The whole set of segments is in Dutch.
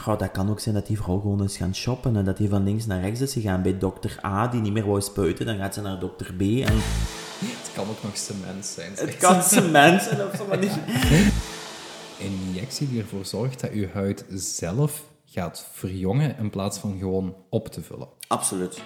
Goh, dat kan ook zijn dat die vrouw gewoon is gaan shoppen en dat hij van links naar rechts is gegaan. Bij dokter A, die niet meer wou spuiten, dan gaat ze naar dokter B en... Het kan ook nog cement zijn. Het kan cement zijn op zo'n manier. Een injectie die ervoor zorgt dat je huid zelf gaat verjongen in plaats van gewoon op te vullen. Absoluut.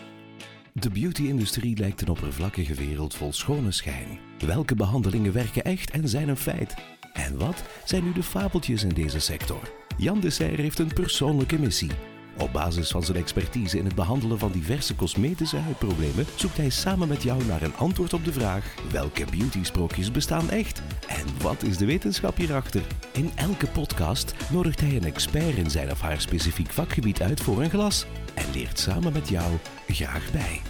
De beauty-industrie lijkt een oppervlakkige wereld vol schone schijn. Welke behandelingen werken echt en zijn een feit? En wat zijn nu de fabeltjes in deze sector? Jan de Serre heeft een persoonlijke missie. Op basis van zijn expertise in het behandelen van diverse cosmetische huidproblemen zoekt hij samen met jou naar een antwoord op de vraag: welke beauty-sprookjes bestaan echt? En wat is de wetenschap hierachter? In elke podcast nodigt hij een expert in zijn of haar specifiek vakgebied uit voor een glas en leert samen met jou graag bij.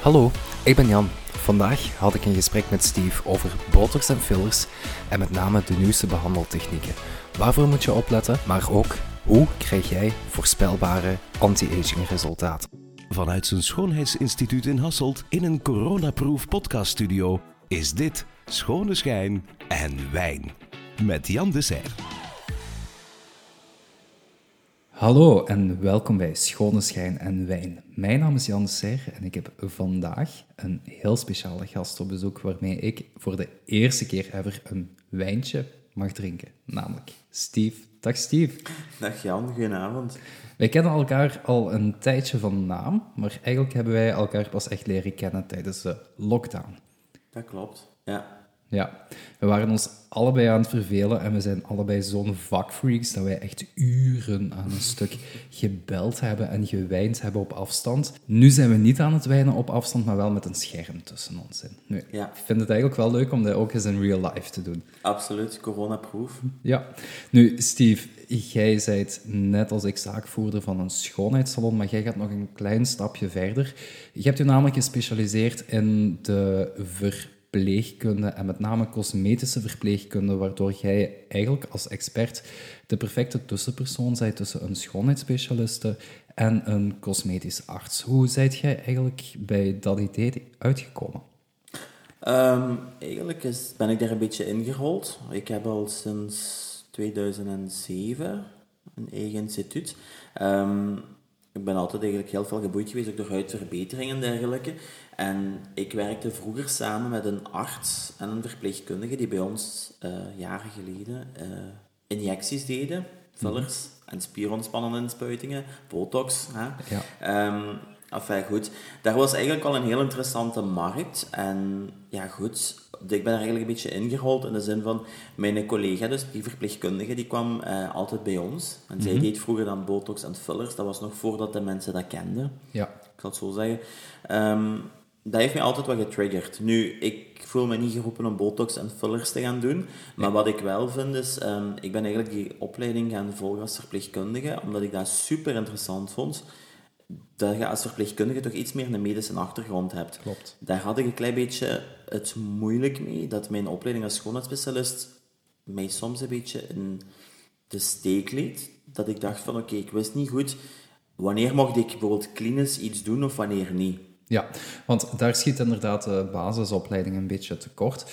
Hallo, ik ben Jan. Vandaag had ik een gesprek met Steve over botox en fillers en met name de nieuwste behandeltechnieken. Waarvoor moet je opletten, maar ook hoe krijg jij voorspelbare anti-aging resultaten? Vanuit zijn schoonheidsinstituut in Hasselt in een coronaproof podcaststudio is dit Schone Schijn en Wijn met Jan de Serre. Hallo en welkom bij Schone Schijn en Wijn. Mijn naam is Jan de Serre en ik heb vandaag een heel speciale gast op bezoek waarmee ik voor de eerste keer ever een wijntje mag drinken, namelijk Steve. Dag Steve. Dag Jan, goedenavond. Wij kennen elkaar al een tijdje van naam, maar eigenlijk hebben wij elkaar pas echt leren kennen tijdens de lockdown. Dat klopt, ja. Ja, we waren ons allebei aan het vervelen en we zijn allebei zo'n vakfreaks dat wij echt uren aan een stuk gebeld hebben en gewijnd hebben op afstand. Nu zijn we niet aan het wijnen op afstand, maar wel met een scherm tussen ons in. Nu, Ja. Ik vind het eigenlijk wel leuk om dat ook eens in real life te doen. Absoluut, coronaproof. Ja. Nu, Steve, jij bent net als ik zaakvoerder van een schoonheidssalon, maar jij gaat nog een klein stapje verder. Je hebt je namelijk gespecialiseerd in de verpleegkunde en met name cosmetische verpleegkunde, waardoor jij eigenlijk als expert de perfecte tussenpersoon bent tussen een schoonheidsspecialiste en een cosmetisch arts. Hoe zijt jij eigenlijk bij dat idee uitgekomen? Ehm, eigenlijk is, ben ik daar een beetje ingerold. Ik heb al sinds 2007 een eigen instituut. Ehm, ik ben altijd eigenlijk heel veel geboeid geweest, ook door huidverbetering en dergelijke. En ik werkte vroeger samen met een arts en een verpleegkundige die bij ons eh, jaren geleden eh, injecties deden, fillers en spierontspannen inspuitingen, botox. Hè. Ja. Ehm, enfin, goed. Daar was eigenlijk al een heel interessante markt. En ja, goed. Ik ben er eigenlijk een beetje ingerold in de zin van... Mijn collega, dus die verpleegkundige, die kwam eh, altijd bij ons. En zij deed vroeger dan botox en fillers. Dat was nog voordat de mensen dat kenden. Ja. Ik zal het zo zeggen. Ehm, dat heeft mij altijd wel getriggerd. Nu, ik voel me niet geroepen om botox en fillers te gaan doen. Maar wat ik wel vind is, ehm, ik ben eigenlijk die opleiding gaan volgen als verpleegkundige, omdat ik dat super interessant vond. Dat je als verpleegkundige toch iets meer een medische achtergrond hebt. Klopt. Daar had ik een klein beetje het moeilijk mee, dat mijn opleiding als schoonheidsspecialist mij soms een beetje in de steek liet. Dat ik dacht van, oké, ik wist niet goed, wanneer mocht ik bijvoorbeeld klinisch iets doen of wanneer niet. Ja, want daar schiet inderdaad de basisopleiding een beetje tekort.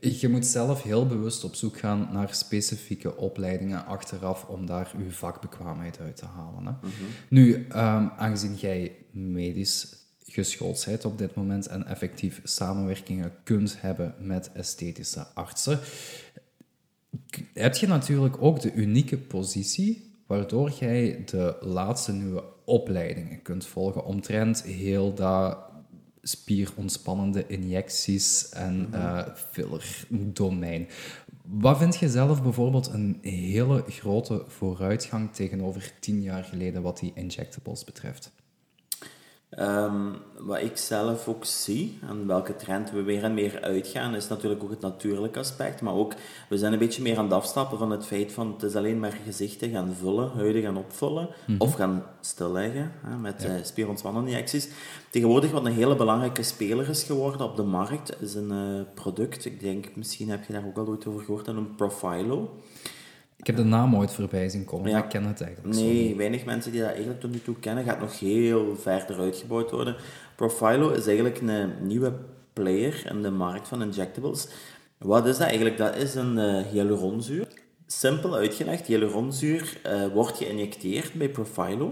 Je moet zelf heel bewust op zoek gaan naar specifieke opleidingen achteraf om daar je vakbekwaamheid uit te halen. Hè. Nu, ehm, aangezien jij medisch geschoold bent op dit moment en effectief samenwerkingen kunt hebben met esthetische artsen, heb je natuurlijk ook de unieke positie waardoor jij de laatste nieuwe opleidingen kunt volgen omtrent heel dat spierontspannende injecties en eh filler-domein. Wat vind je zelf bijvoorbeeld een hele grote vooruitgang tegenover tien jaar geleden wat die injectables betreft? Ehm, wat ik zelf ook zie, en welke trend we meer en meer uitgaan, is natuurlijk ook het natuurlijke aspect. Maar ook, we zijn een beetje meer aan het afstappen van het feit van het is alleen maar gezichten gaan vullen, huiden gaan opvullen, of gaan stilleggen hè, met eh spierontspannen injecties. Tegenwoordig wat een hele belangrijke speler is geworden op de markt, is een eh, product, ik denk, misschien heb je daar ook al ooit over gehoord, noemt Profilo. Ik heb de naam ooit voorbij zien komen, Ja. ik ken het eigenlijk zo. Nee, weinig mensen die dat eigenlijk tot nu toe kennen. Gaat nog heel verder uitgebouwd worden. Profilo is eigenlijk een nieuwe player in de markt van injectables. Wat is dat eigenlijk? Dat is een eh, hyaluronzuur simpel uitgelegd, hyaluronzuur uh, wordt geïnjecteerd bij Profilo.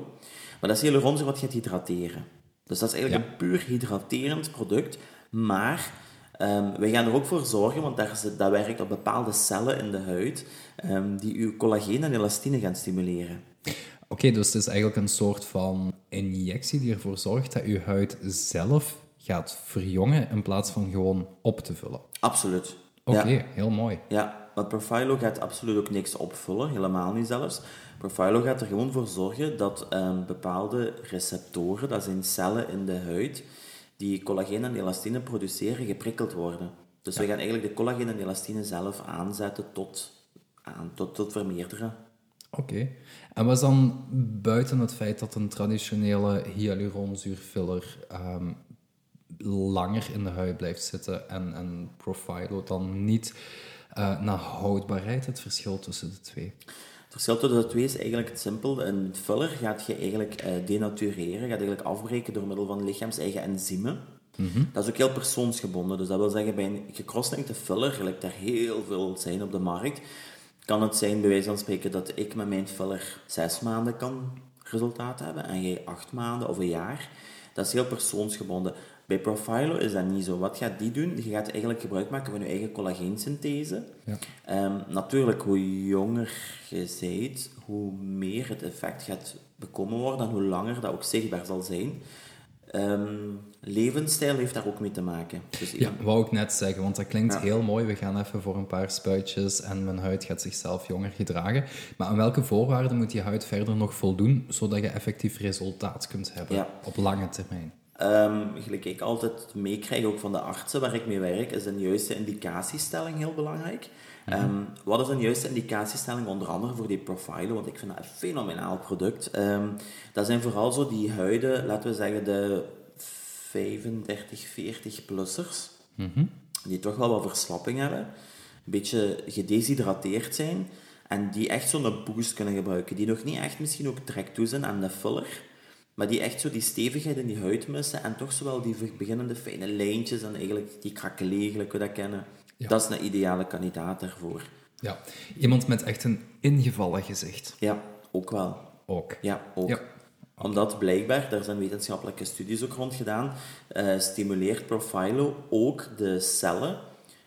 Maar dat is hyaluronzuur wat gaat hydrateren. Dus dat is eigenlijk een puur hydraterend product. Maar um, wij gaan er ook voor zorgen, want daar zit, dat werkt op bepaalde cellen in de huid, um, die uw collageen en elastine gaan stimuleren. Oké, dus het is eigenlijk een soort van injectie die ervoor zorgt dat uw huid zelf gaat verjongen in plaats van gewoon op te vullen. Absoluut. Oké, heel mooi. Ja, maar Profilo gaat absoluut ook niks opvullen, helemaal niet zelfs. Profilo gaat er gewoon voor zorgen dat um, bepaalde receptoren, dat zijn cellen in de huid, die collageen en elastine produceren, geprikkeld worden. Dus we gaan eigenlijk de collageen en elastine zelf aanzetten tot, aan, tot, tot vermeerderen. Oké. En was dan buiten het feit dat een traditionele hyaluronzuurfiller um, langer in de huid blijft zitten en, en Profilo dan niet uh, naar houdbaarheid het verschil tussen de twee? Het verschil tussen de twee is eigenlijk het simpel. Een filler gaat je eigenlijk uh, denatureren, gaat eigenlijk afbreken door middel van lichaams-eigen enzymen. Mm Dat is ook heel persoonsgebonden. Dus dat wil zeggen, bij een gecrosslinkte filler, gelijk daar heel veel zijn op de markt, kan het zijn, bij wijze van spreken, dat ik met mijn filler zes maanden kan resultaat hebben en jij acht maanden of een jaar. Dat is heel persoonsgebonden. Bij Profilo is dat niet zo. Wat gaat die doen? Je gaat eigenlijk gebruik maken van je eigen collageensynthese. Ja. Um, natuurlijk, hoe jonger je bent, hoe meer het effect gaat bekomen worden en hoe langer dat ook zichtbaar zal zijn. Um, levensstijl heeft daar ook mee te maken. Dus ja, wou ik net zeggen, want dat klinkt heel mooi. We gaan even voor een paar spuitjes en mijn huid gaat zichzelf jonger gedragen. Maar aan welke voorwaarden moet die huid verder nog voldoen, zodat je effectief resultaat kunt hebben op lange termijn? Um, gelijk ik altijd meekrijg, ook van de artsen waar ik mee werk, is een juiste indicatiestelling heel belangrijk. Um, wat is een juiste indicatiestelling, onder andere voor die profilen, want ik vind dat een fenomenaal product. Um, dat zijn vooral zo die huiden, laten we zeggen de 35, 40-plussers, mm die toch wel wat verslapping hebben, een beetje gedeshydrateerd zijn en die echt zo'n boost kunnen gebruiken, die nog niet echt misschien ook trek toe zijn aan de filler, maar die echt zo die stevigheid in die huid missen en toch zowel die beginnende fijne lijntjes en eigenlijk die gelijk we dat kennen. Dat is een ideale kandidaat daarvoor. Ja, iemand met echt een ingevallen gezicht. Ja, ook wel. Ook. Ja, ook. Ja. Omdat blijkbaar, daar zijn wetenschappelijke studies ook rond gedaan, uh, stimuleert Profilo ook de cellen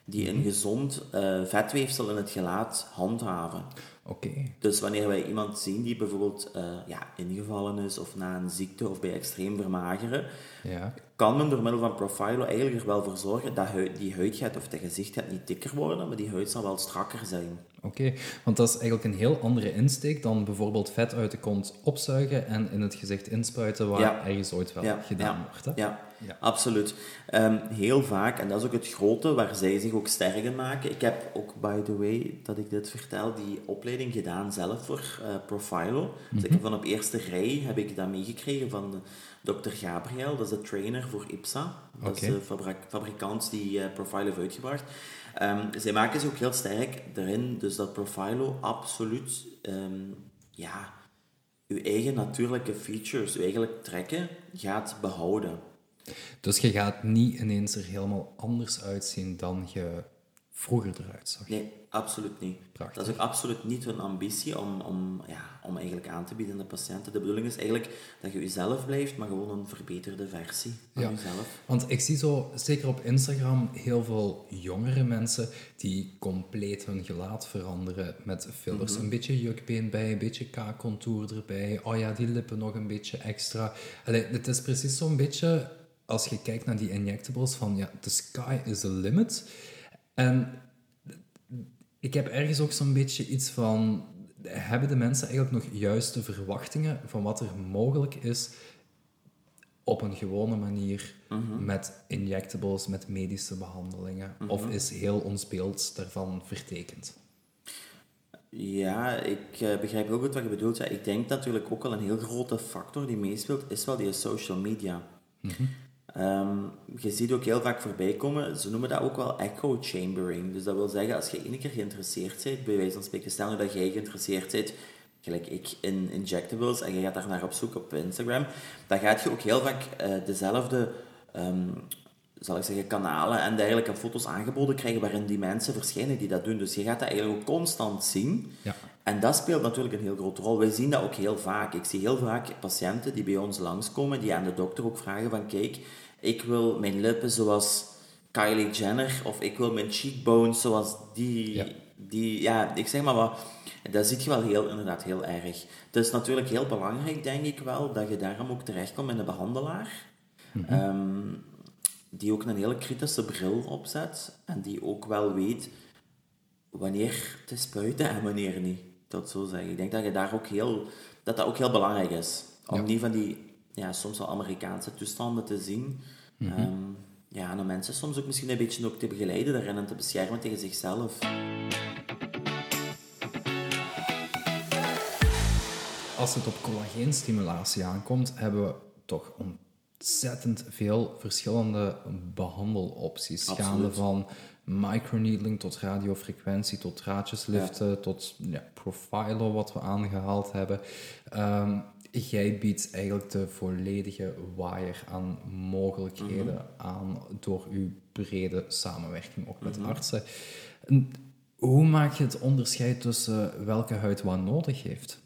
die een mhm. gezond uh, vetweefsel in het gelaat handhaven. Oké. Dus wanneer wij iemand zien die bijvoorbeeld uh, ja, ingevallen is of na een ziekte of bij extreem vermageren, ja. Kan men door middel van Profilo eigenlijk er wel voor zorgen dat die huid gaat, of dat gezicht gaat niet dikker worden, maar die huid zal wel strakker zijn. Oké, want dat is eigenlijk een heel andere insteek dan bijvoorbeeld vet uit de kont opzuigen en in het gezicht inspuiten, waar ergens ooit wel gedaan wordt. Hè? Ja, ja, absoluut. Um, heel vaak, en dat is ook het grote waar zij zich ook sterk in maken. Ik heb ook, by the way, dat ik dit vertel, die opleiding gedaan zelf voor uh, Profilo. Dus ik heb mhm. van op eerste rij heb ik dat meegekregen van Dr. Gabriel, dat is de trainer voor IPSA. Dat is de fabrikant die uh, Profilo heeft uitgebracht. Um, zij maken zich ook heel sterk erin, dus dat Profilo absoluut um, ja, uw eigen natuurlijke features, uw eigen trekken gaat behouden. Dus je gaat niet ineens er helemaal anders uitzien dan je vroeger eruit zag. Nee, absoluut niet. Prachtig. Dat is ook absoluut niet hun ambitie om, om, ja, om eigenlijk aan te bieden aan de patiënten. De bedoeling is eigenlijk dat je jezelf blijft, maar gewoon een verbeterde versie van ja. jezelf. Want ik zie zo, zeker op Instagram, heel veel jongere mensen die compleet hun gelaat veranderen met fillers. Mhm. Een beetje jukbeen bij, een beetje kaakcontour erbij. Oh ja, die lippen nog een beetje extra. Allee, het is precies zo'n beetje als je kijkt naar die injectables, van ja, the sky is the limit. En ik heb ergens ook zo'n beetje iets van, hebben de mensen eigenlijk nog juiste verwachtingen van wat er mogelijk is op een gewone manier mhm. met injectables, met medische behandelingen? Mhm. Of is heel ons beeld daarvan vertekend? Ja, ik uh, begrijp heel goed wat je bedoelt. ik denk natuurlijk ook wel een heel grote factor die meespeelt, is wel die social media. Mm Um, je ziet ook heel vaak voorbij komen, ze noemen dat ook wel echo chambering. Dus dat wil zeggen, als je één keer geïnteresseerd bent, bij wijze van spreken, stel nu dat jij geïnteresseerd bent, gelijk ik, in injectables, en je gaat daar naar op zoek op Instagram, dan gaat je ook heel vaak uh, dezelfde um, zal ik zeggen, kanalen en dergelijke foto's aangeboden krijgen waarin die mensen verschijnen die dat doen. Dus je gaat dat eigenlijk ook constant zien. Ja. En dat speelt natuurlijk een heel grote rol. Wij zien dat ook heel vaak. Ik zie heel vaak patiënten die bij ons langskomen, die aan de dokter ook vragen van, kijk, ik wil mijn lippen zoals Kylie Jenner, of ik wil mijn cheekbones zoals die... Ja. die ja, ik zeg maar wat... Dat zie je wel heel, inderdaad heel erg. Het is natuurlijk heel belangrijk, denk ik wel, dat je daarom ook terechtkomt in een behandelaar. Ehm, die ook een hele kritische bril opzet en die ook wel weet wanneer te spuiten en wanneer niet. Dat zo zeggen. Ik denk dat je daar ook heel, dat dat ook heel belangrijk is. Om Ja. niet van die, ja, soms wel Amerikaanse toestanden te zien. Ehm, ja, en om mensen soms ook misschien een beetje ook te begeleiden daarin en te beschermen tegen zichzelf. Als het op collageenstimulatie aankomt, hebben we toch ontzettend veel verschillende behandelopties. Absoluut. Gaande van microneedling tot radiofrequentie, tot draadjesliften, tot ja, profilo, wat we aangehaald hebben. Ehm, jij biedt eigenlijk de volledige waaier aan mogelijkheden aan door uw brede samenwerking ook met artsen. En hoe maak je het onderscheid tussen welke huid wat nodig heeft?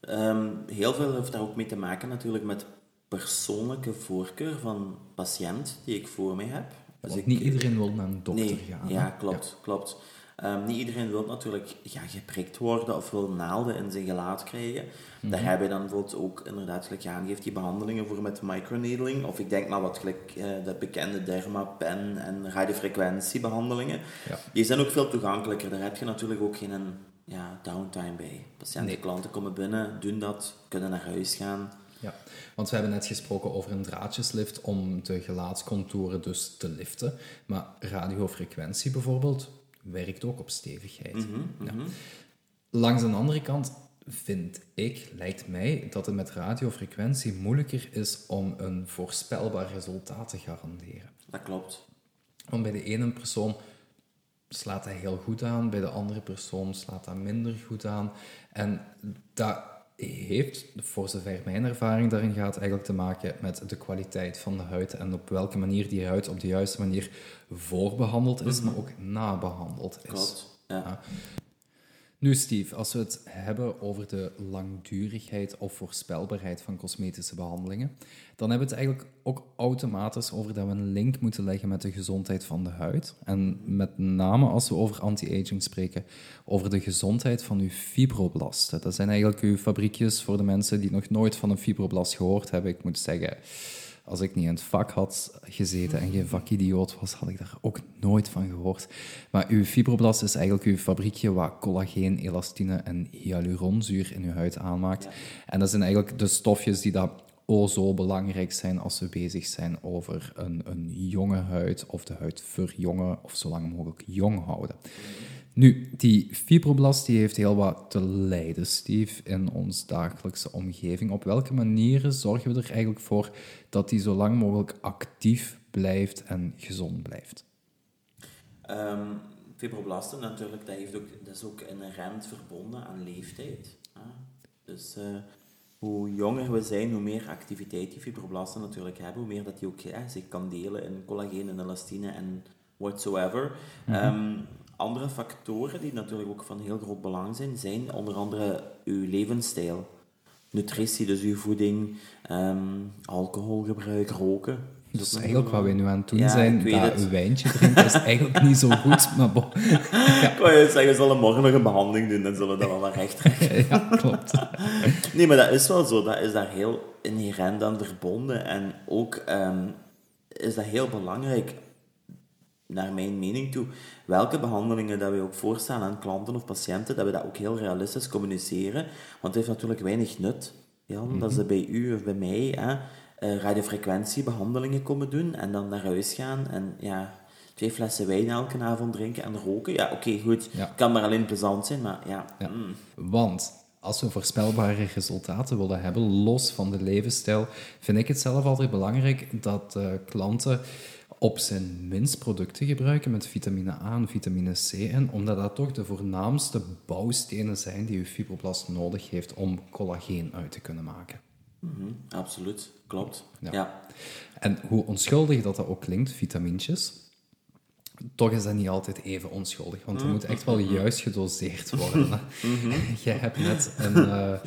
Ehm, heel veel heeft daar ook mee te maken natuurlijk met persoonlijke voorkeur van patiënt die ik voor mij heb. Dus ik- niet iedereen wil naar een dokter nee, gaan. Ja, hè? klopt, klopt. Ehm, niet iedereen wil natuurlijk ja, geprikt worden of wil naalden in zijn gelaat krijgen. Daar Mhm. hebben we dan bijvoorbeeld ook inderdaad, gelijk je aangeeft, die behandelingen voor met microneedling. Of ik denk maar wat gelijk eh, de bekende dermapen en radiofrequentiebehandelingen. Ja. Die zijn ook veel toegankelijker. Daar heb je natuurlijk ook geen ja, downtime bij. Patiënten, Nee. klanten komen binnen, doen dat, kunnen naar huis gaan. Ja, want we hebben net gesproken over een draadjeslift om de gelaatscontouren dus te liften. Maar radiofrequentie bijvoorbeeld werkt ook op stevigheid. Ja. Langs de andere kant vind ik, lijkt mij, dat het met radiofrequentie moeilijker is om een voorspelbaar resultaat te garanderen. Dat klopt. Want bij de ene persoon slaat dat heel goed aan, bij de andere persoon slaat dat minder goed aan. En dat heeft, voor zover mijn ervaring daarin gaat, eigenlijk te maken met de kwaliteit van de huid en op welke manier die huid op de juiste manier voorbehandeld is, maar ook nabehandeld is. Klopt. Ja. Nu, Steve, als we het hebben over de langdurigheid of voorspelbaarheid van cosmetische behandelingen, dan hebben we het eigenlijk ook automatisch over dat we een link moeten leggen met de gezondheid van de huid. En met name als we over anti-aging spreken, over de gezondheid van uw fibroblasten. Dat zijn eigenlijk uw fabriekjes voor de mensen die nog nooit van een fibroblast gehoord hebben. Ik moet zeggen, als ik niet in het vak had gezeten en geen vakidioot was, had ik daar ook nooit van gehoord. Maar uw fibroblast is eigenlijk uw fabriekje wat collageen, elastine en hyaluronzuur in uw huid aanmaakt. En dat zijn eigenlijk de stofjes die dat o zo belangrijk zijn als we bezig zijn over een, een jonge huid of de huid verjongen of zo lang mogelijk jong houden. Nu, die fibroblast die heeft heel wat te lijden, Steve, in ons dagelijkse omgeving. Op welke manieren zorgen we er eigenlijk voor dat die zo lang mogelijk actief blijft en gezond blijft? Ehm, fibroblasten natuurlijk, dat, heeft ook, dat is ook inherent verbonden aan leeftijd. Dus eh, hoe jonger we zijn, hoe meer activiteit die fibroblasten natuurlijk hebben, hoe meer dat die ook ja, zich kan delen in collageen en elastine en whatsoever. Ehm, andere factoren die natuurlijk ook van heel groot belang zijn, zijn onder andere uw levensstijl. Nutritie, dus uw voeding, ehm, alcoholgebruik, roken. Dat is eigenlijk wat we nu aan het doen Ja, zijn. Dat het. een wijntje drinken is eigenlijk niet zo goed, maar bon. Ik wou je zeggen, we zullen morgen nog een behandeling doen, dan zullen we dat wel recht trekken. ja, klopt. Nee, maar dat is wel zo. Dat is daar heel inherent aan verbonden. En ook ehm, is dat heel belangrijk, naar mijn mening toe, welke behandelingen dat we ook voorstaan aan klanten of patiënten, dat we dat ook heel realistisch communiceren. Want het heeft natuurlijk weinig nut, Jan, dat ze bij u of bij mij hè, eh, radiofrequentiebehandelingen komen doen en dan naar huis gaan en ja, twee flessen wijn elke avond drinken en roken. Ja, oké, goed. Ja. Kan maar alleen plezant zijn, maar ja. Ja. mm. Want als we voorspelbare resultaten willen hebben, los van de levensstijl, vind ik het zelf altijd belangrijk dat eh, klanten op zijn minst producten gebruiken met vitamine A en vitamine C in, omdat dat toch de voornaamste bouwstenen zijn die uw fibroblast nodig heeft om collageen uit te kunnen maken. Mhm, absoluut, klopt. Ja. Ja. En hoe onschuldig dat, dat ook klinkt, vitamintjes, toch is dat niet altijd even onschuldig. Want dat moet echt wel juist gedoseerd worden. Jij hebt net een... eh,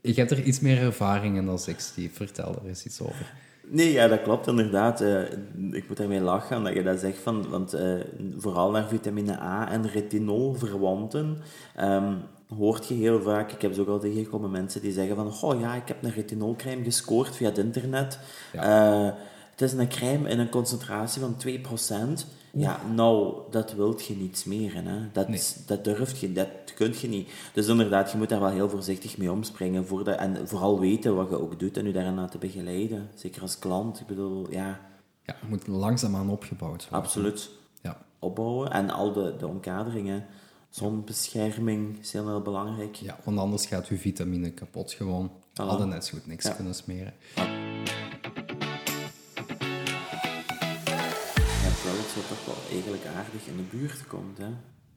je hebt er iets meer ervaring in dan ik, Steve. Vertel er eens iets over. Nee, ja, dat klopt inderdaad. Eh, ik moet ermee lachen dat je dat zegt, van, want eh, vooral naar vitamine A en retinolverwanten ehm hoort je heel vaak, ik heb ze ook al tegengekomen, mensen die zeggen van, oh ja, ik heb een retinolcrème gescoord via het internet. Eh, het is een crème in een concentratie van 2%. Ja, nou, dat wilt je niets meer. Hè. Dat, Nee. dat durft je, dat kunt je niet. Dus inderdaad, je moet daar wel heel voorzichtig mee omspringen. Voordat, en vooral weten wat je ook doet en je daarin laten begeleiden. Zeker als klant. Ik bedoel, ja, Ja, het moet langzaamaan opgebouwd worden. absoluut Ja. opbouwen. En al de, de omkaderingen. Zonbescherming is heel, heel belangrijk. ja, want anders gaat uw vitamine kapot gewoon. We hadden net zo goed niks Ja. kunnen smeren. Ja, zo toch wel eigenlijk aardig in de buurt komt. Hè.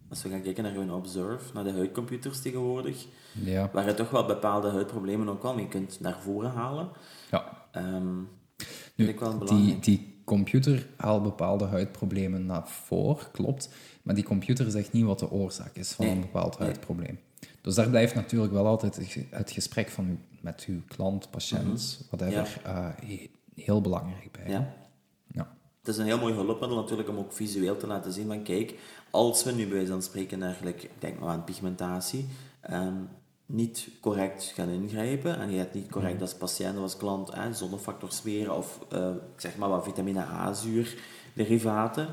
Als we gaan kijken naar hun Observe, naar de huidcomputers tegenwoordig, Ja. waar je toch wel bepaalde huidproblemen ook wel mee kunt naar voren halen. ja. Ehm Nu, vind ik wel die, belangrijk. die computer haalt bepaalde huidproblemen naar voren, klopt. Maar die computer zegt niet wat de oorzaak is van Nee, een bepaald nee. huidprobleem. Dus daar blijft natuurlijk wel altijd het ge- het gesprek van u, met uw klant, patiënt, whatever, eh, he- heel belangrijk bij. Ja. Het is een heel mooi hulpmiddel natuurlijk om ook visueel te laten zien van kijk, als we nu bij wijze van spreken eigenlijk, ik denk maar aan pigmentatie, ehm, niet correct gaan ingrijpen en je hebt niet correct als patiënt of als klant eh, zonnefactor smeren of zeg maar wat vitamine A-zuur derivaten,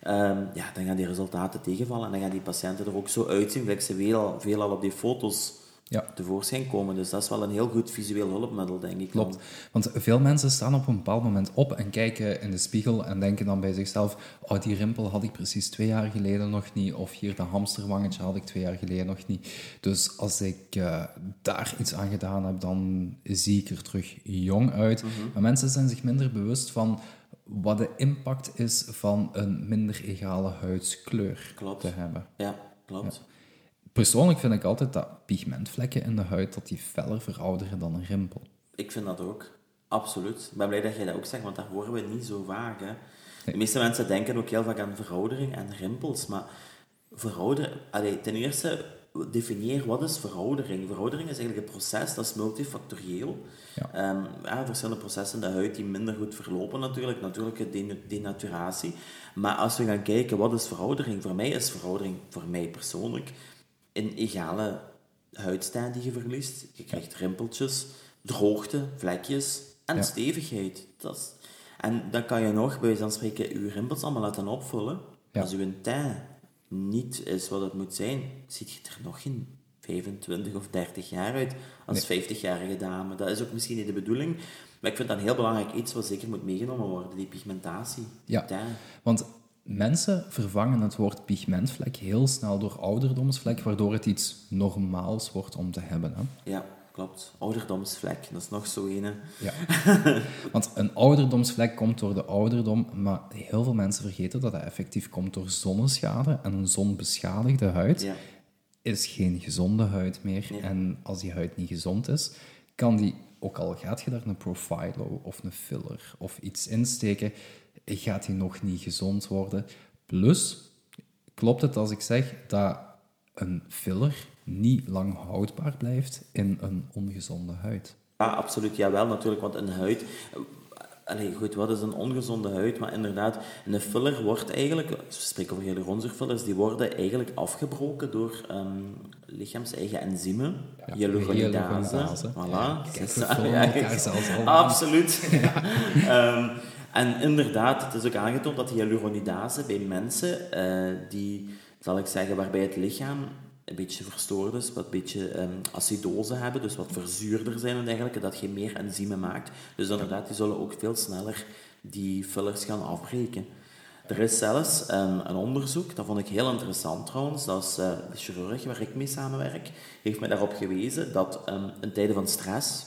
ehm, ja, dan gaan die resultaten tegenvallen en dan gaan die patiënten er ook zo uitzien, gelijk ze veelal, veelal op die foto's Ja. tevoorschijn komen. Dus dat is wel een heel goed visueel hulpmiddel, denk ik. Klopt. Want veel mensen staan op een bepaald moment op en kijken in de spiegel en denken dan bij zichzelf: Oh, die rimpel had ik precies twee jaar geleden nog niet. Of hier dat hamsterwangetje had ik twee jaar geleden nog niet. Dus als ik eh, daar iets aan gedaan heb, dan zie ik er terug jong uit. Maar mensen zijn zich minder bewust van wat de impact is van een minder egale huidskleur Klopt. te hebben. Ja, klopt. Persoonlijk vind ik altijd dat pigmentvlekken in de huid dat die feller verouderen dan een rimpel. Ik vind dat ook. Absoluut. Ik ben blij dat jij dat ook zegt, want dat horen we niet zo vaak. Hè. De meeste mensen denken ook heel vaak aan veroudering en rimpels, maar veroudering... Allee, ten eerste, definieer wat is veroudering. Veroudering is eigenlijk een proces, dat is multifactorieel. Ja. Ehm, ja, verschillende processen in de huid die minder goed verlopen natuurlijk, natuurlijke denaturatie. Maar als we gaan kijken, wat is veroudering? Voor mij is veroudering, voor mij persoonlijk, een egale huidstijn die je verliest. Je krijgt rimpeltjes, droogte, vlekjes en Ja. stevigheid. Dat is... En dan kan je nog, bij wijze van spreken, je rimpels allemaal laten opvullen. Ja. Als je tint niet is wat het moet zijn, ziet je er nog geen 25 of 30 jaar uit als 50-jarige dame. Dat is ook misschien niet de bedoeling. Maar ik vind dat een heel belangrijk iets wat zeker moet meegenomen worden, die pigmentatie. Ja. Want mensen vervangen het woord pigmentvlek heel snel door ouderdomsvlek, waardoor het iets normaals wordt om te hebben. Hè? Ja, klopt. Ouderdomsvlek, dat is nog zo ene. Ja. Want een ouderdomsvlek komt door de ouderdom, maar heel veel mensen vergeten dat dat effectief komt door zonneschade. En een zonbeschadigde huid Ja. is geen gezonde huid meer. Nee. En als die huid niet gezond is, kan die, ook al gaat je daar een profilo of een filler of iets insteken, gaat die nog niet gezond worden. Plus, klopt het als ik zeg dat een filler niet lang houdbaar blijft in een ongezonde huid? Ja, absoluut. Jawel, natuurlijk. Want een huid... Allee, goed, wat is een ongezonde huid? Maar inderdaad, een filler wordt eigenlijk... We spreken over hyaluronzuurfillers. Die worden eigenlijk afgebroken door ehm lichaams-eigen enzymen. Ja, hyaluronidase. Voilà. Ja, kijk, we. Absoluut. Ehm, en inderdaad, het is ook aangetoond dat hyaluronidase bij mensen eh, die, zal ik zeggen, waarbij het lichaam een beetje verstoord is, wat een beetje ehm, acidose hebben, dus wat verzuurder zijn en dergelijke, dat je meer enzymen maakt. Dus inderdaad, die zullen ook veel sneller die fillers gaan afbreken. Er is zelfs een, een onderzoek, dat vond ik heel interessant trouwens, dat is eh, de chirurg waar ik mee samenwerk, heeft mij daarop gewezen dat ehm, in tijden van stress,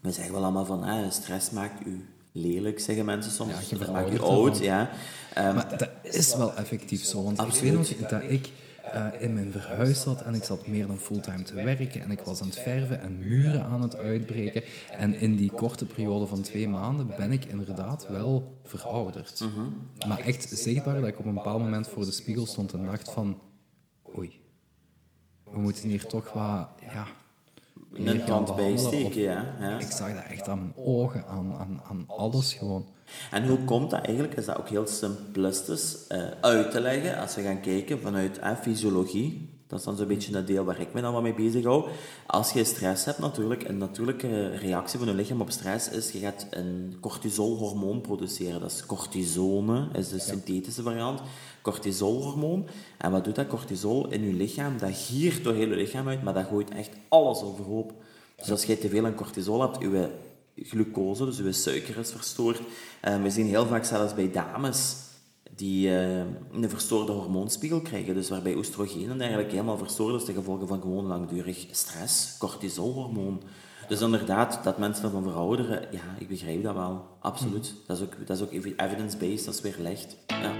we zeggen wel allemaal van, ah, stress maakt u lelijk, zeggen mensen soms. Ja, je maakt veroudert oud, ja. Ehm, Maar dat is wel effectief zo. Want ik weet nog dat ik eh, in mijn verhuis zat en ik zat meer dan fulltime te werken en ik was aan het verven en muren aan het uitbreken. En in die korte periode van twee maanden ben ik inderdaad wel verouderd. Maar echt zichtbaar dat ik op een bepaald moment voor de spiegel stond en dacht van... Oei, we moeten hier toch wat... Ja, meer Een behandelen, bijsteken, ja. ja. Ik zag dat echt aan mijn ogen, aan, aan, aan alles gewoon. En hoe komt dat eigenlijk? Is dat ook heel simplistisch eh, uit te leggen als we gaan kijken vanuit fysiologie. Dat is dan zo'n beetje het deel waar ik me dan wat mee bezig hou. Als je stress hebt natuurlijk, een natuurlijke reactie van je lichaam op stress is, je gaat een cortisolhormoon produceren. Dat is cortisone, is de synthetische variant. Cortisolhormoon. En wat doet dat cortisol in je lichaam? Dat giert door heel je lichaam uit, maar dat gooit echt alles overhoop. Dus als je te veel aan cortisol hebt, je glucose, dus je suiker is verstoord. Eh, we zien heel vaak zelfs bij dames die eh, een verstoorde hormoonspiegel krijgen, dus waarbij oestrogenen eigenlijk helemaal verstoord is ten gevolge van gewoon langdurig stress, cortisolhormoon. Dus inderdaad, dat mensen ervan verouderen, ja, ik begrijp dat wel, absoluut. Dat is ook, dat is ook evi- evidence-based, dat is weer licht. Ja.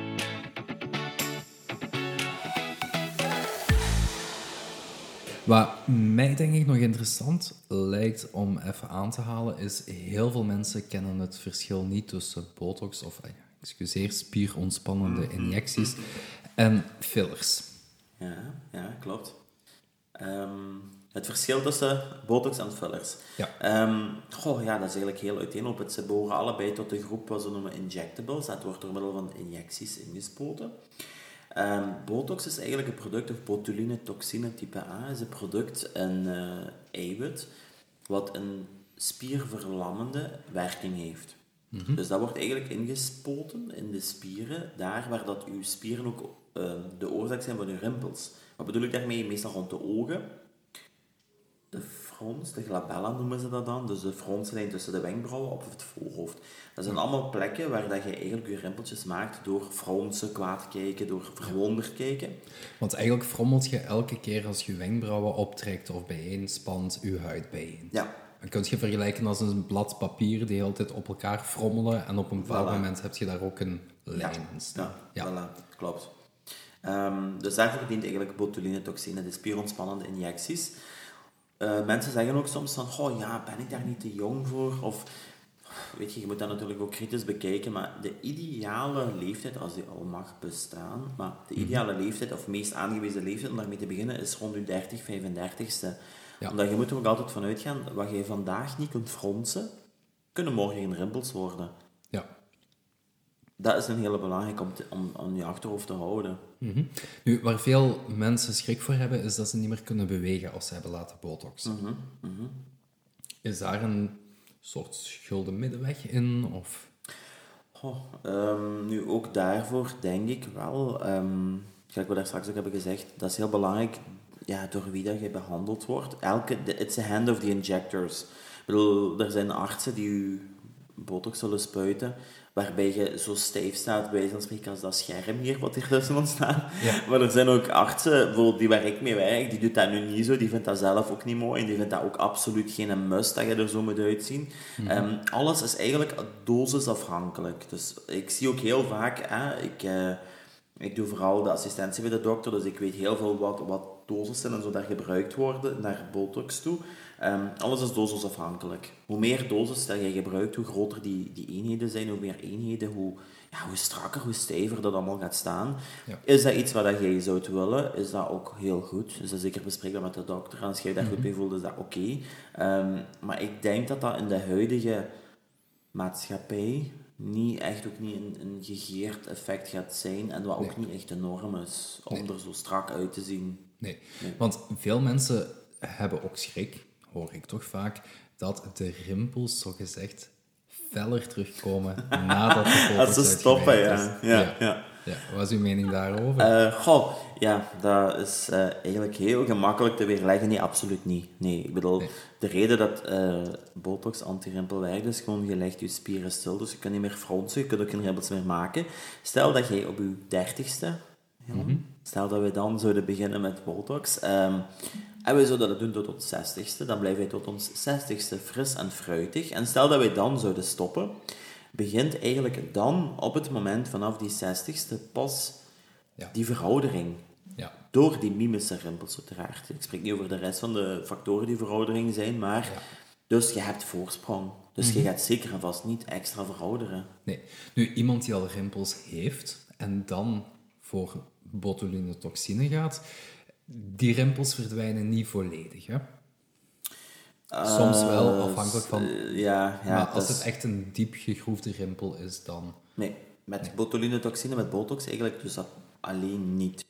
Wat mij denk ik nog interessant lijkt om even aan te halen, is heel veel mensen kennen het verschil niet tussen botox of, excuseer, spierontspannende injecties en fillers. Ja, ja klopt. Ehm, het verschil tussen botox en fillers. Ja. Goh, ja, dat is eigenlijk heel uiteenlopend. Ze behoren allebei tot de groep wat ze noemen injectables. Dat wordt door middel van injecties ingespoten. Ehm, botox is eigenlijk een product, of botuline toxine type A, is een product, een eh, eiwit, wat een spierverlammende werking heeft. Dus dat wordt eigenlijk ingespoten in de spieren, daar waar dat uw spieren ook eh, de oorzaak zijn van uw rimpels. Wat bedoel ik daarmee? Meestal rond de ogen, de frons, de glabella noemen ze dat dan, dus de fronslijn tussen de wenkbrauwen op het voorhoofd. Dat zijn allemaal plekken waar dat je eigenlijk je rimpeltjes maakt door fronsen, kwaad kijken, door verwonderd kijken. Want eigenlijk frommelt je elke keer als je wenkbrauwen optrekt of bijeenspant, je huid bijeen. Ja, Dan kun je vergelijken als een blad papier die altijd op elkaar frommelen en op een bepaald Voilà. moment heb je daar ook een lijn in staan. Ja, voilà, klopt. Ehm, dus daarvoor dient eigenlijk botulinetoxine, de spierontspannende injecties. Eh, mensen zeggen ook soms van, oh ja, ben ik daar niet te jong voor? Of, weet je, je moet dat natuurlijk ook kritisch bekijken, maar de ideale leeftijd, als die al mag bestaan, maar de ideale leeftijd, of meest aangewezen leeftijd om daarmee te beginnen, is rond je 30, 35ste. Ja. Omdat je moet er ook altijd van uitgaan, wat je vandaag niet kunt fronsen, kunnen morgen geen rimpels worden. Ja. Dat is een hele belangrijke om, te- om aan je achterhoofd te houden. Mhm. Nu, waar veel mensen schrik voor hebben, is dat ze niet meer kunnen bewegen als ze hebben laten botoxen. Is daar een soort gulden middenweg in? Of... Ehm, nu ook daarvoor denk ik wel, ehm gelijk we daar straks ook hebben gezegd, dat is heel belangrijk ja, door wie dat je behandeld wordt. Elke, it's the hand of the injectors. Ik bedoel, er zijn artsen die je botox zullen spuiten, waarbij je zo stijf staat, bij van spreken, als dat scherm hier, wat hier tussen ons staat. Ja. Maar er zijn ook artsen, bijvoorbeeld die waar ik mee werk, die doet dat nu niet zo, die vindt dat zelf ook niet mooi en die vindt dat ook absoluut geen must dat je er zo moet uitzien. Ehm, alles is eigenlijk dosisafhankelijk. Dus ik zie ook heel vaak, hè, ik, eh, ik doe vooral de assistentie bij de dokter, dus ik weet heel veel wat, wat doses zijn en zo daar gebruikt worden naar botox toe. Ehm, alles is dosisafhankelijk. Hoe meer dosis dat je gebruikt, hoe groter die, die eenheden zijn, hoe meer eenheden, hoe, ja, hoe strakker, hoe stijver dat allemaal gaat staan. Ja. Is dat iets wat dat jij zou willen, is dat ook heel goed. Dus dat zeker bespreekbaar met de dokter. En als jij daar goed bij voelt, is dat oké. Ehm, maar ik denk dat dat in de huidige maatschappij niet echt ook niet een, een gegeerd effect gaat zijn. En wat ook niet echt de norm is, om er zo strak uit te zien. Nee. Want veel mensen hebben ook schrik, hoor ik toch vaak, dat de rimpels zogezegd feller terugkomen nadat de Als ze stoppen, ja. is. Ja, ja. Ja, Wat is uw mening daarover? Eh, goh, ja, dat is eh, eigenlijk heel gemakkelijk te weerleggen. Nee, absoluut niet. Nee, ik bedoel, Nee. de reden dat eh, botox anti-rimpel werkt, is gewoon, je legt je spieren stil, dus je kunt niet meer fronsen, je kunt ook geen rimpels meer maken. Stel dat jij op je dertigste, ja, stel dat we dan zouden beginnen met botox, ehm, en we zouden dat doen tot ons zestigste, dan blijven wij tot ons zestigste fris en fruitig. En stel dat wij dan zouden stoppen, begint eigenlijk dan op het moment vanaf die zestigste pas Ja. die veroudering. ja. door die mimische rimpels uiteraard. Ik spreek niet over de rest van de factoren die veroudering zijn, maar... Dus je hebt voorsprong. Dus je gaat zeker en vast niet extra verouderen. Nee. Nu, iemand die al rimpels heeft en dan voor botulinetoxine gaat, die rimpels verdwijnen niet volledig, hè? Soms wel, afhankelijk van... Eh, ja, ja. maar als het echt een diep gegroefde rimpel is, dan... Nee, met botulinetoxine, met botox eigenlijk, dus dat alleen niet.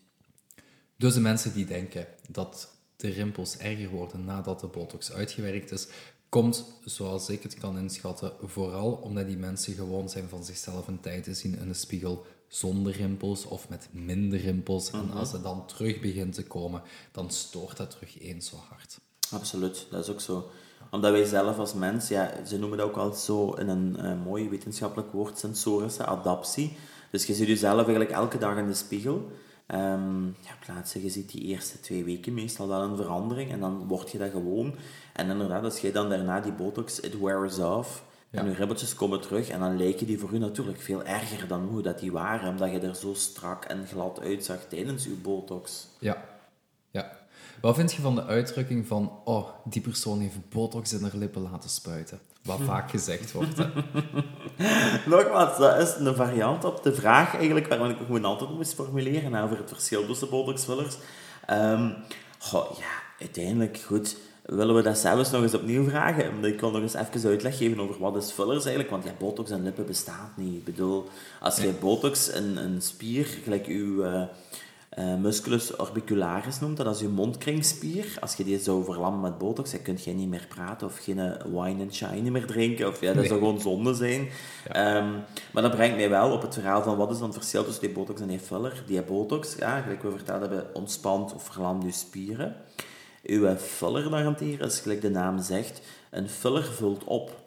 Dus de mensen die denken dat de rimpels erger worden nadat de botox uitgewerkt is, komt, zoals ik het kan inschatten, vooral omdat die mensen gewoon zijn van zichzelf een tijd te zien in de spiegel zonder rimpels of met minder rimpels. En als het dan terug begint te komen, dan stoort dat terug eens zo hard. Absoluut, dat is ook zo. Omdat wij zelf als mens, ja, ze noemen dat ook altijd zo in een eh, mooi wetenschappelijk woord, sensorische adaptie. Dus je ziet jezelf eigenlijk elke dag in de spiegel. Ehm ja, plaatsen, je ziet die eerste twee weken meestal wel een verandering en dan word je dat gewoon. En inderdaad, als jij dan daarna die botox, it wears off, en je ribbeltjes komen terug en dan lijken die voor u natuurlijk veel erger dan hoe dat die waren, omdat je er zo strak en glad uitzag tijdens uw botox. Ja. ja. Wat vind je van de uitdrukking van, oh, die persoon heeft botox in haar lippen laten spuiten? Wat vaak gezegd wordt, hè? Nogmaals, dat is een variant op de vraag eigenlijk waarom ik gewoon altijd moest formuleren over het verschil tussen botoxfillers. Ehm goh, ja, uiteindelijk, goed, willen we dat zelfs nog eens opnieuw vragen? Omdat Ik wil nog eens even uitleg geven over wat is fillers eigenlijk, want ja, botox en lippen bestaat niet. Ik bedoel, als je botox een, een spier, gelijk uw... eh, eh, musculus orbicularis noemt dat, dat is je mondkringspier. Als je die zou verlammen met botox, dan kun je niet meer praten of geen eh, wine and shine meer drinken. Of ja, dat zou gewoon zonde zijn. Ehm, maar dat brengt mij wel op het verhaal van wat is dan het verschil tussen die botox en die filler. Die botox, ja, gelijk we verteld hebben, ontspant of verlamt je spieren. Uw filler daarentegen is, gelijk de naam zegt, een filler vult op.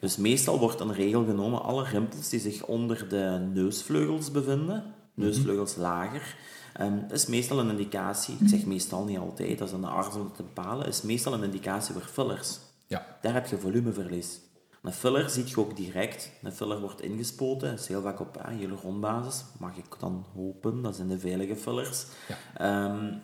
Dus meestal wordt een regel genomen, alle rimpels die zich onder de neusvleugels bevinden, neusvleugels lager, ehm, is meestal een indicatie, ik zeg meestal niet altijd, dat is aan de arts om dat te bepalen, is meestal een indicatie voor fillers. Ja. Daar heb je volumeverlies. Een filler ziet je ook direct. Een filler wordt ingespoten, is heel vaak op eh, hyaluronbasis, mag ik dan hopen, dat zijn de veilige fillers. Ja. Ehm,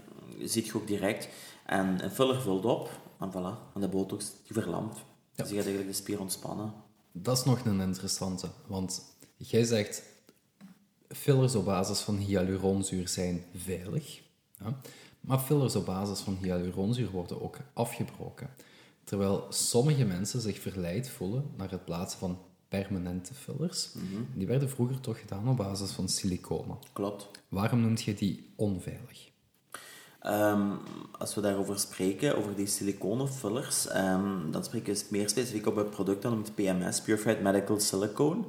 ziet je ook direct. En een filler vult op, en voilà, en de botox die verlamt. Dus je gaat eigenlijk de spier ontspannen. Dat is nog een interessante, want jij zegt fillers op basis van hyaluronzuur zijn veilig, ja? maar fillers op basis van hyaluronzuur worden ook afgebroken. Terwijl sommige mensen zich verleid voelen naar het plaatsen van permanente fillers. Die werden vroeger toch gedaan op basis van siliconen. Klopt. Waarom noemt je die onveilig? Ehm, als we daarover spreken, over die siliconen fillers, ehm, dan spreken we meer specifiek op het product dat noemt PMS, Purified Medical Silicone.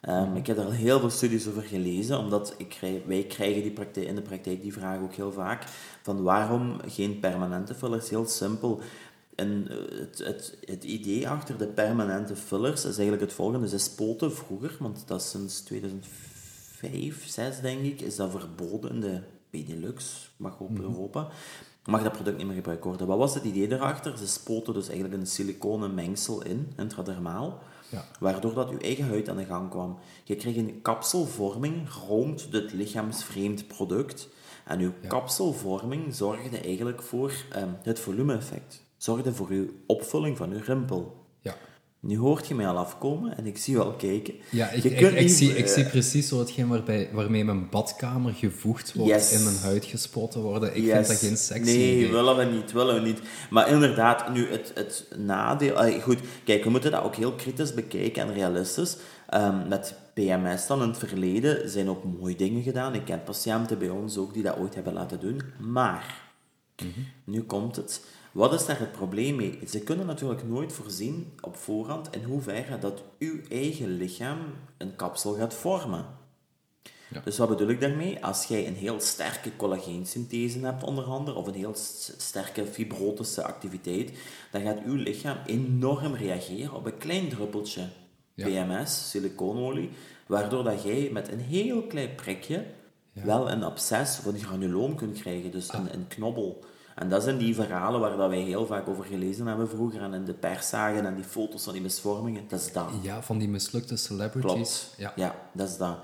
Ehm, Ik heb daar al heel veel studies over gelezen, omdat ik krijg, wij krijgen die praktijk, in de praktijk die vraag ook heel vaak, van waarom geen permanente fillers? Heel simpel. En eh, het, het, het idee achter de permanente fillers is eigenlijk het volgende. Ze spoten vroeger, want dat is sinds 2005, 6 denk ik, is dat verboden in de Benelux, mag op Europa. Mag dat product niet meer gebruikt worden. Wat was het idee erachter? Ze spoten dus eigenlijk een siliconen mengsel in, intradermaal, Ja. waardoor dat je eigen huid aan de gang kwam. Je kreeg een kapselvorming rond dit lichaamsvreemd product. En uw kapselvorming zorgde eigenlijk voor ehm, het volume-effect. Zorgde voor uw opvulling van uw rimpel. Nu hoort je mij al afkomen en ik zie je al kijken. Ja, ik, Je ik, kunt ik, niet, zie, ik eh, zie precies zo hetgeen waarbij, waarmee mijn badkamer gevoegd wordt Yes. in mijn huid gespoten worden. Ik Yes. vind dat geen sexy Nee, idee. willen we niet, willen we niet. Maar inderdaad, nu het, het nadeel... goed, kijk, we moeten dat ook heel kritisch bekijken en realistisch. Ehm, met PMS dan in het verleden zijn ook mooie dingen gedaan. Ik ken patiënten bij ons ook die dat ooit hebben laten doen. Maar, nu komt het. Wat is daar het probleem mee? Ze kunnen natuurlijk nooit voorzien op voorhand in hoeverre dat uw eigen lichaam een kapsel gaat vormen. Dus wat bedoel ik daarmee? Als jij een heel sterke collageensynthese hebt onder andere, of een heel sterke fibrotische activiteit, dan gaat uw lichaam enorm reageren op een klein druppeltje Ja. PMS, siliconolie, waardoor dat jij met een heel klein prikje wel een absces of een granuloom kunt krijgen, dus Ah. een, een knobbel. En dat zijn die verhalen waar dat wij heel vaak over gelezen hebben vroeger en in de pers zagen en die foto's van die misvormingen. Dat is dat. Ja, van die mislukte celebrities. Klopt. Ja. ja, dat is dat.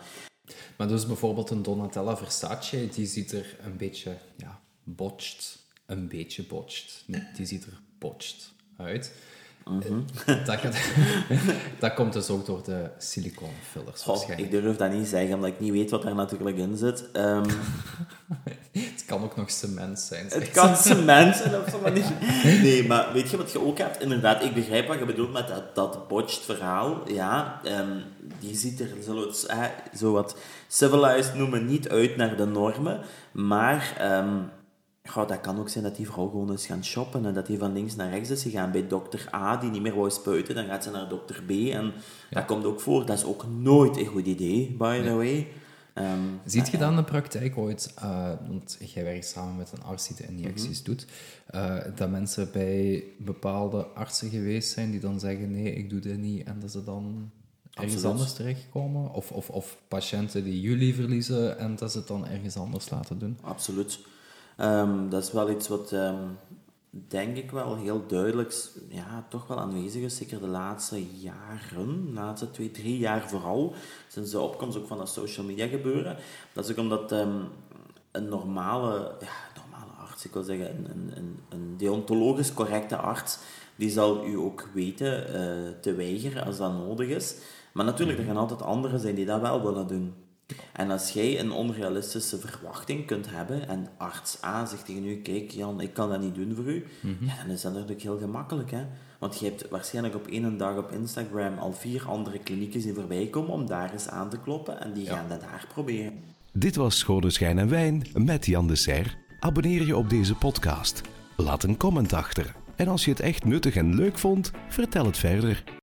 Maar dus bijvoorbeeld een Donatella Versace, die ziet er een beetje ja, botcht, een beetje botcht. Nee, die ziet er botcht uit. Mhm. Dat, gaat- dat komt dus ook door de siliconfillers waarschijnlijk. ik durf dat niet zeggen, omdat ik niet weet wat daar natuurlijk in zit. Ehm, Het kan ook nog cement zijn. het kan cement zijn of zo, maar niet. Nee, maar weet je wat je ook hebt? Inderdaad, ik begrijp wat je bedoelt met dat, dat botched verhaal. Ja, ehm, die ziet er, zullen we het eh, zo wat civilized noemen, niet uit naar de normen. Maar ehm, goh, dat kan ook zijn dat die vrouw gewoon is gaan shoppen en dat die van links naar rechts is gegaan. Bij dokter A, die niet meer wou spuiten, dan gaat ze naar dokter B. En dat komt ook voor. Dat is ook nooit een goed idee, by the way. Ehm, Ziet je dan in de praktijk ooit, eh, want jij werkt samen met een arts die de injecties doet, eh, dat mensen bij bepaalde artsen geweest zijn die dan zeggen nee, ik doe dit niet en dat ze dan ergens Absoluut. anders terechtkomen? Of, of, of patiënten die jullie verliezen en dat ze het dan ergens anders laten doen? Absoluut. Ehm, dat is wel iets wat, ehm, denk ik wel heel duidelijk, ja, toch wel aanwezig is. Zeker de laatste jaren, de laatste twee, drie jaar vooral, sinds de opkomst ook van dat social media gebeuren. Dat is ook omdat ehm, een normale, ja, normale arts, ik wil zeggen, een, een, een, een deontologisch correcte arts, die zal u ook weten eh, te weigeren als dat nodig is. Maar natuurlijk, er gaan altijd anderen zijn die dat wel willen doen. En als jij een onrealistische verwachting kunt hebben en arts A zegt tegen u, kijk Jan, ik kan dat niet doen voor u, ja, dan is dat natuurlijk heel gemakkelijk. Hè? Want je hebt waarschijnlijk op één dag op Instagram al vier andere klinieken zien voorbij komen om daar eens aan te kloppen en die gaan dat daar proberen. Dit was Schone Schijn en Wijn met Jan de Serre. Abonneer je op deze podcast. Laat een comment achter. En als je het echt nuttig en leuk vond, vertel het verder.